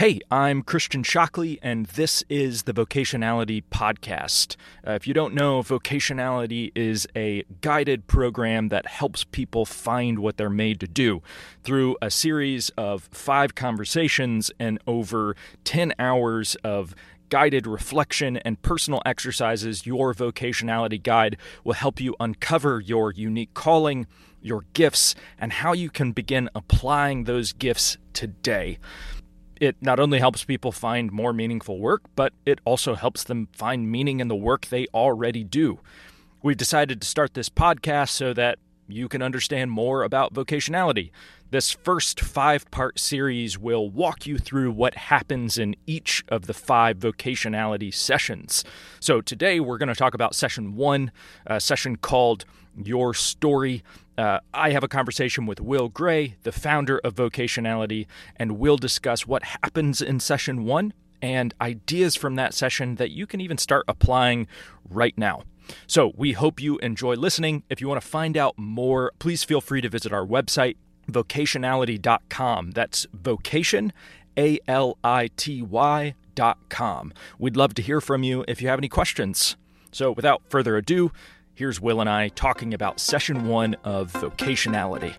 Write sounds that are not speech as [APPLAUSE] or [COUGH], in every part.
Hey, I'm Christian Shockley, and this is the Vocationality Podcast. Uh, if you don't know, Vocationality is a guided program that helps people find what they're made to do through a series of five conversations and over 10 hours of guided reflection and personal exercises. Your Vocationality Guide will help you uncover your unique calling, your gifts, and how you can begin applying those gifts today it not only helps people find more meaningful work, but it also helps them find meaning in the work they already do. We've decided to start this podcast so that you can understand more about vocationality. This first five part series will walk you through what happens in each of the five vocationality sessions. So, today we're going to talk about session one, a session called Your Story. Uh, I have a conversation with Will Gray, the founder of Vocationality, and we'll discuss what happens in session one and ideas from that session that you can even start applying right now. So, we hope you enjoy listening. If you want to find out more, please feel free to visit our website, vocationality.com. That's vocation, A L I T Y.com. We'd love to hear from you if you have any questions. So, without further ado, Here's Will and I talking about session one of vocationality.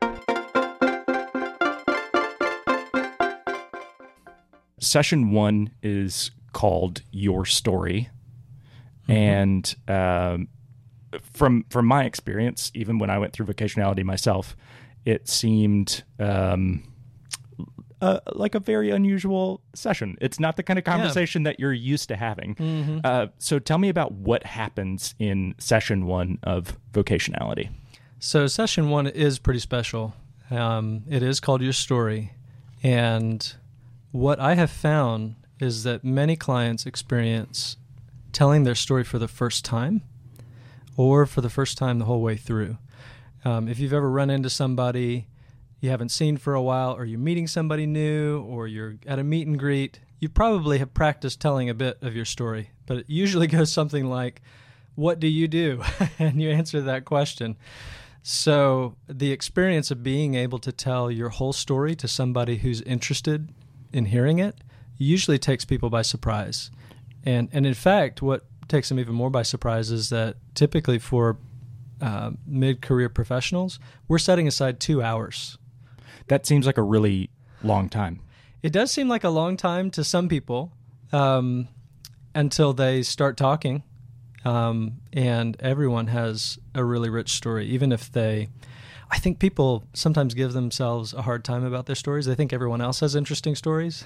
Session one is called Your Story. Mm-hmm. And um, from from my experience, even when I went through vocationality myself, it seemed um, uh, like a very unusual session. It's not the kind of conversation yeah. that you're used to having. Mm-hmm. Uh, so tell me about what happens in session one of vocationality. So session one is pretty special. Um, it is called your story, and what I have found is that many clients experience telling their story for the first time, or for the first time the whole way through. Um, if you've ever run into somebody you haven't seen for a while, or you're meeting somebody new, or you're at a meet and greet, you probably have practiced telling a bit of your story. But it usually [LAUGHS] goes something like, What do you do? [LAUGHS] and you answer that question. So, the experience of being able to tell your whole story to somebody who's interested in hearing it usually takes people by surprise. And, and in fact, what takes them even more by surprise is that typically for uh, mid career professionals, we're setting aside two hours that seems like a really long time. It does seem like a long time to some people um, until they start talking. Um, and everyone has a really rich story, even if they. I think people sometimes give themselves a hard time about their stories. They think everyone else has interesting stories.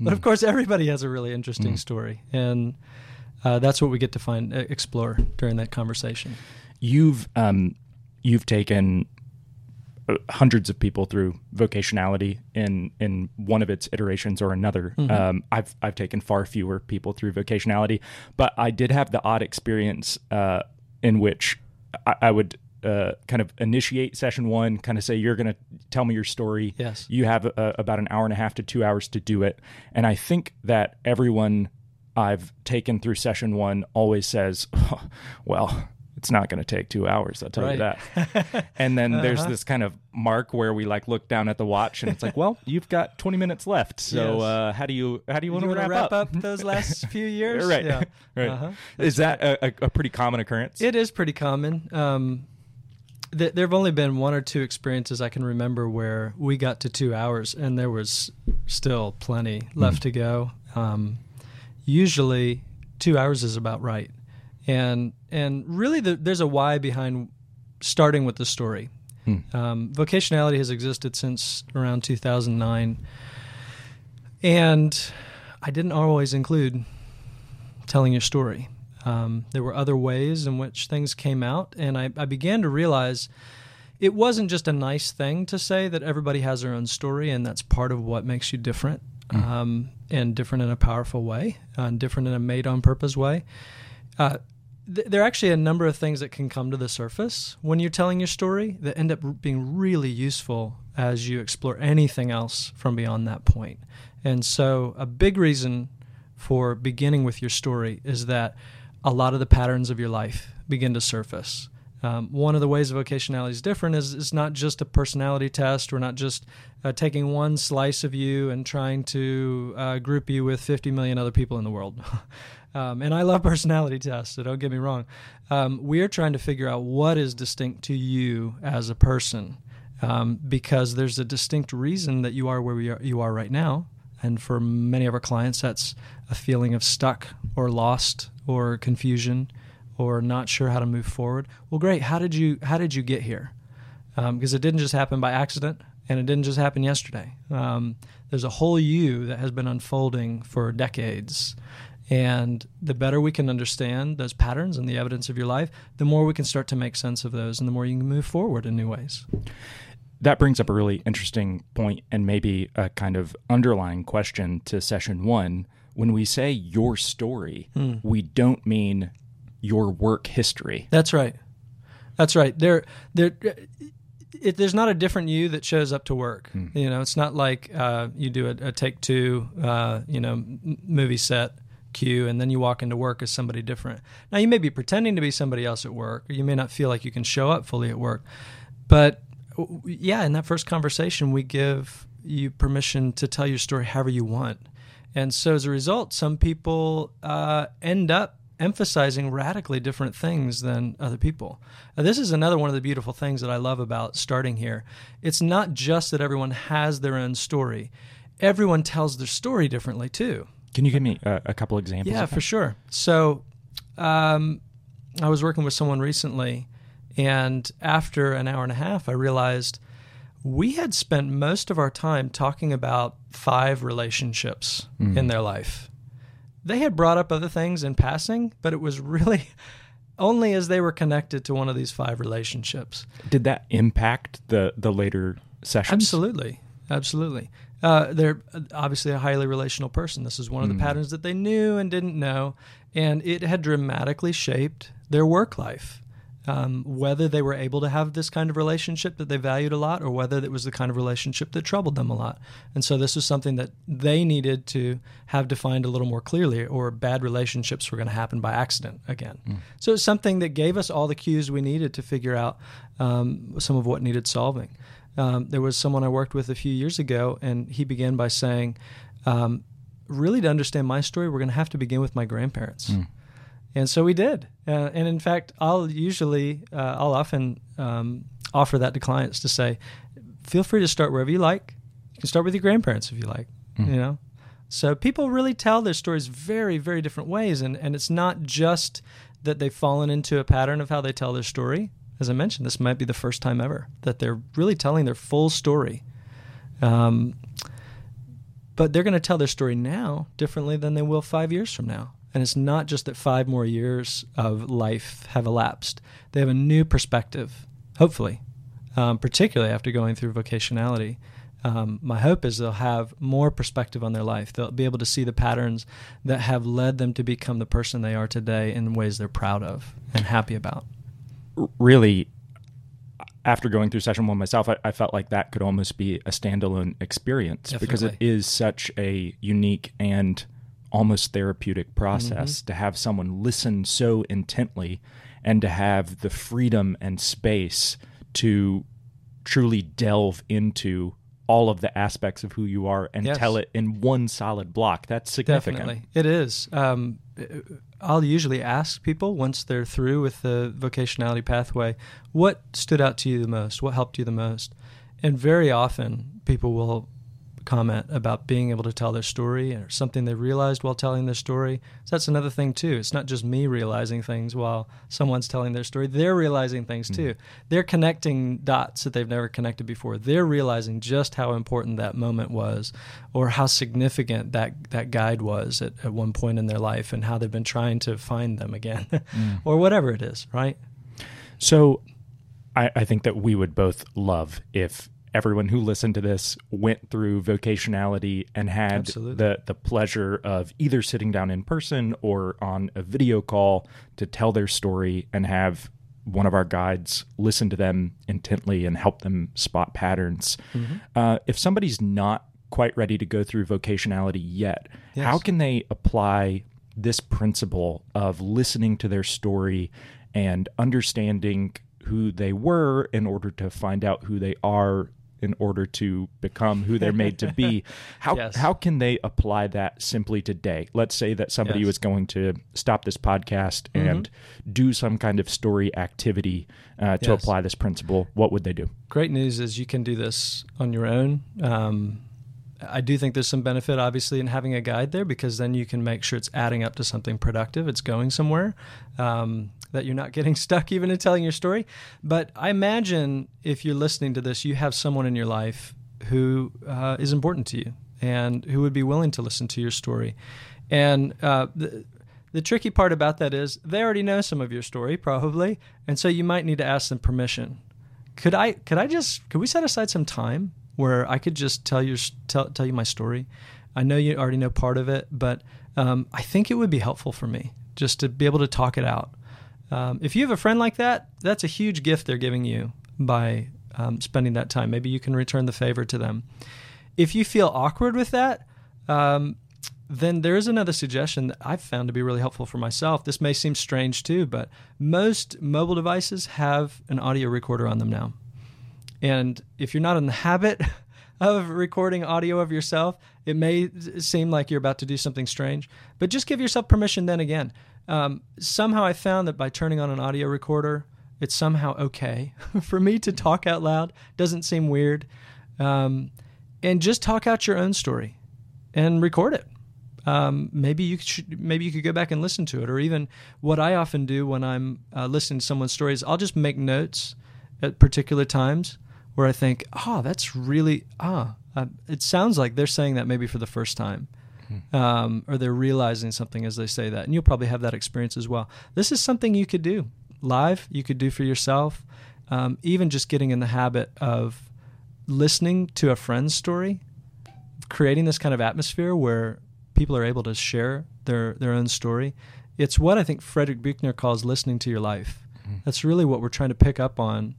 But of hmm. course, everybody has a really interesting mm. story. And uh, that's what we get to find, explore during that conversation. You've, um, you've taken uh, hundreds of people through vocationality in in one of its iterations or another. Mm-hmm. Um, I've I've taken far fewer people through vocationality, but I did have the odd experience uh, in which I, I would uh, kind of initiate session one, kind of say, You're going to tell me your story. Yes. You have uh, about an hour and a half to two hours to do it. And I think that everyone I've taken through session one always says, oh, [LAUGHS] Well, it's not going to take two hours. I'll tell right. you that. [LAUGHS] and then uh-huh. there's this kind of mark where we like look down at the watch and it's like, well, [LAUGHS] you've got 20 minutes left. So yes. uh, how do you how do you want to wrap, wrap up? up? those last [LAUGHS] few years? right. Yeah. right. Uh-huh. Is that a, a, pretty common occurrence? It is pretty common. Um, th- there have only been one or two experiences I can remember where we got to two hours and there was still plenty left mm. to go. Um, usually, two hours is about right and and really the, there's a why behind starting with the story. Hmm. Um, vocationality has existed since around 2009, and I didn't always include telling your story. Um, there were other ways in which things came out, and I, I began to realize it wasn't just a nice thing to say that everybody has their own story, and that's part of what makes you different, mm. um, and different in a powerful way, and different in a made on purpose way. Uh, th- there are actually a number of things that can come to the surface when you're telling your story that end up being really useful as you explore anything else from beyond that point. And so, a big reason for beginning with your story is that a lot of the patterns of your life begin to surface. Um, one of the ways vocationality is different is it's not just a personality test. We're not just uh, taking one slice of you and trying to uh, group you with 50 million other people in the world. [LAUGHS] um, and I love [LAUGHS] personality tests, so don't get me wrong. Um, we are trying to figure out what is distinct to you as a person um, because there's a distinct reason that you are where are, you are right now. And for many of our clients, that's a feeling of stuck or lost or confusion or not sure how to move forward. Well, great. How did you how did you get here? Because um, it didn't just happen by accident, and it didn't just happen yesterday. Um, there's a whole you that has been unfolding for decades. And the better we can understand those patterns and the evidence of your life, the more we can start to make sense of those, and the more you can move forward in new ways. That brings up a really interesting point and maybe a kind of underlying question to session one. When we say your story, mm. we don't mean your work history. That's right. That's right. There, there. It, there's not a different you that shows up to work. Mm. You know, it's not like uh, you do a, a take two, uh, you know, m- movie set cue, and then you walk into work as somebody different. Now, you may be pretending to be somebody else at work, or you may not feel like you can show up fully at work. But yeah, in that first conversation, we give you permission to tell your story however you want. And so as a result, some people uh, end up emphasizing radically different things than other people. Now, this is another one of the beautiful things that I love about starting here. It's not just that everyone has their own story, everyone tells their story differently too. Can you give me a, a couple examples? Yeah, for sure. So, um, I was working with someone recently, and after an hour and a half, I realized we had spent most of our time talking about five relationships mm. in their life they had brought up other things in passing, but it was really [LAUGHS] only as they were connected to one of these five relationships. Did that impact the the later sessions? Absolutely, absolutely. Uh, they're obviously a highly relational person. This is one of the mm. patterns that they knew and didn't know, and it had dramatically shaped their work life um, whether they were able to have this kind of relationship that they valued a lot or whether it was the kind of relationship that troubled them a lot. And so this was something that they needed to have defined a little more clearly, or bad relationships were going to happen by accident again. Mm. So it's something that gave us all the cues we needed to figure out um, some of what needed solving. Um, there was someone I worked with a few years ago, and he began by saying, um, Really, to understand my story, we're going to have to begin with my grandparents. Mm and so we did. Uh, and in fact, I'll usually, uh, I'll often um, offer that to clients to say, feel free to start wherever you like. You can start with your grandparents if you like. Mm. You know, so people really tell their stories very, very different ways, and and it's not just that they've fallen into a pattern of how they tell their story. As I mentioned, this might be the first time ever that they're really telling their full story. Um, but they're going to tell their story now differently than they will five years from now. And it's not just that five more years of life have elapsed, they have a new perspective, hopefully, um, particularly after going through vocationality. Um, my hope is they'll have more perspective on their life. They'll be able to see the patterns that have led them to become the person they are today in ways they're proud of and happy about. Really, after going through session one myself, I, I, felt like that could almost be a standalone experience Definitely. because it is such a unique and almost therapeutic process mm-hmm. to have someone listen so intently and to have the freedom and space to truly delve into all of the aspects of who you are and yes. tell it in one solid block. That's significant. Definitely. It is. Um, I'll usually ask people once they're through with the vocationality pathway, what stood out to you the most? What helped you the most? And very often people will comment about being able to tell their story or something they realized while telling their story. So that's another thing too. It's not just me realizing things while someone's telling their story. They're realizing things hmm. too. Mm. They're connecting dots that they've never connected before. They're realizing just how important that moment was or how significant that that guide was at, at one point in their life and how they've been trying to find them again [LAUGHS] mm. or whatever it is, right? So I, I think that we would both love if everyone who listened to this went through vocationality and had Absolutely. the the pleasure of either sitting down in person or on a video call to tell their story and have one of our guides listen to them intently and help them spot patterns. Mm-hmm. Uh, if somebody's not quite ready to go through vocationality yet, yes. how can they apply this principle of listening to their story and understanding who they were in order to find out who they are in order to become who they're made to be. [LAUGHS] How Yes. how can they apply that simply today? Let's say that somebody Yes. was going to stop this podcast and do some kind of story activity uh, to Yes. apply this principle. What would they do? Great news is you can do this on your own. Um, I do think there's some benefit, obviously, in having a guide there because then you can make sure it's adding up to something productive. It's going somewhere. Um, that you're not [LAUGHS] getting stuck even in telling your story. But I imagine if you're listening to this, you have someone in your life who uh, is important to you and who would be willing to listen to your story. And uh, the, the tricky part about that is they already know some of your story, probably, and so you might need to ask them permission. Could I? Could I just? Could we set aside some time where I could just tell your tell tell you my story? I know you already know part of it, but um, I think it would be helpful for me just to be able to talk it out. Um, if you have a friend like that, that's a huge gift they're giving you by um, spending that time. Maybe you can return the favor to them. If you feel awkward with that, um, then there is another suggestion that I've found to be really helpful for myself. This may seem strange too, but most mobile devices have an audio recorder on them now. And if you're not in the habit [LAUGHS] of recording audio of yourself, it may seem like you're about to do something strange. But just give yourself permission then again. Um, somehow I found that by turning on an audio recorder, it's somehow okay [LAUGHS] for me to talk out loud. Doesn't seem weird. Um, and just talk out your own story and record it. Um, maybe you should, maybe you could go back and listen to it, or even what I often do when I'm uh, listening to someone's stories, I'll just make notes at particular times where I think, oh, that's really ah, uh, it sounds like they're saying that maybe for the first time, um, or they're realizing something as they say that, and you'll probably have that experience as well. This is something you could do live, you could do for yourself, um, even just getting in the habit of listening to a friend's story, creating this kind of atmosphere where people are able to share their their own story. It's what I think Frederick Buechner calls listening to your life. That's really what we're trying to pick up on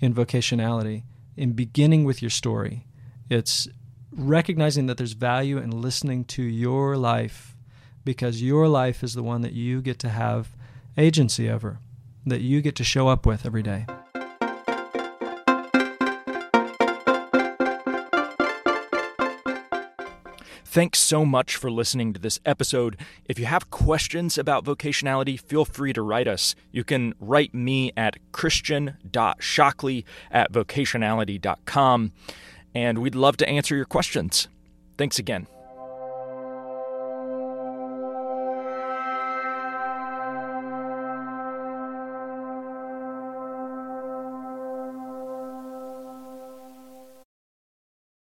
in vocationality, in beginning with your story. It's recognizing that there's value in listening to your life because your life is the one that you get to have agency over, that you get to show up with every day. Thanks so much for listening to this episode. If you have questions about vocationality, feel free to write us. You can write me at christian.shockley at vocationality.com, and we'd love to answer your questions. Thanks again.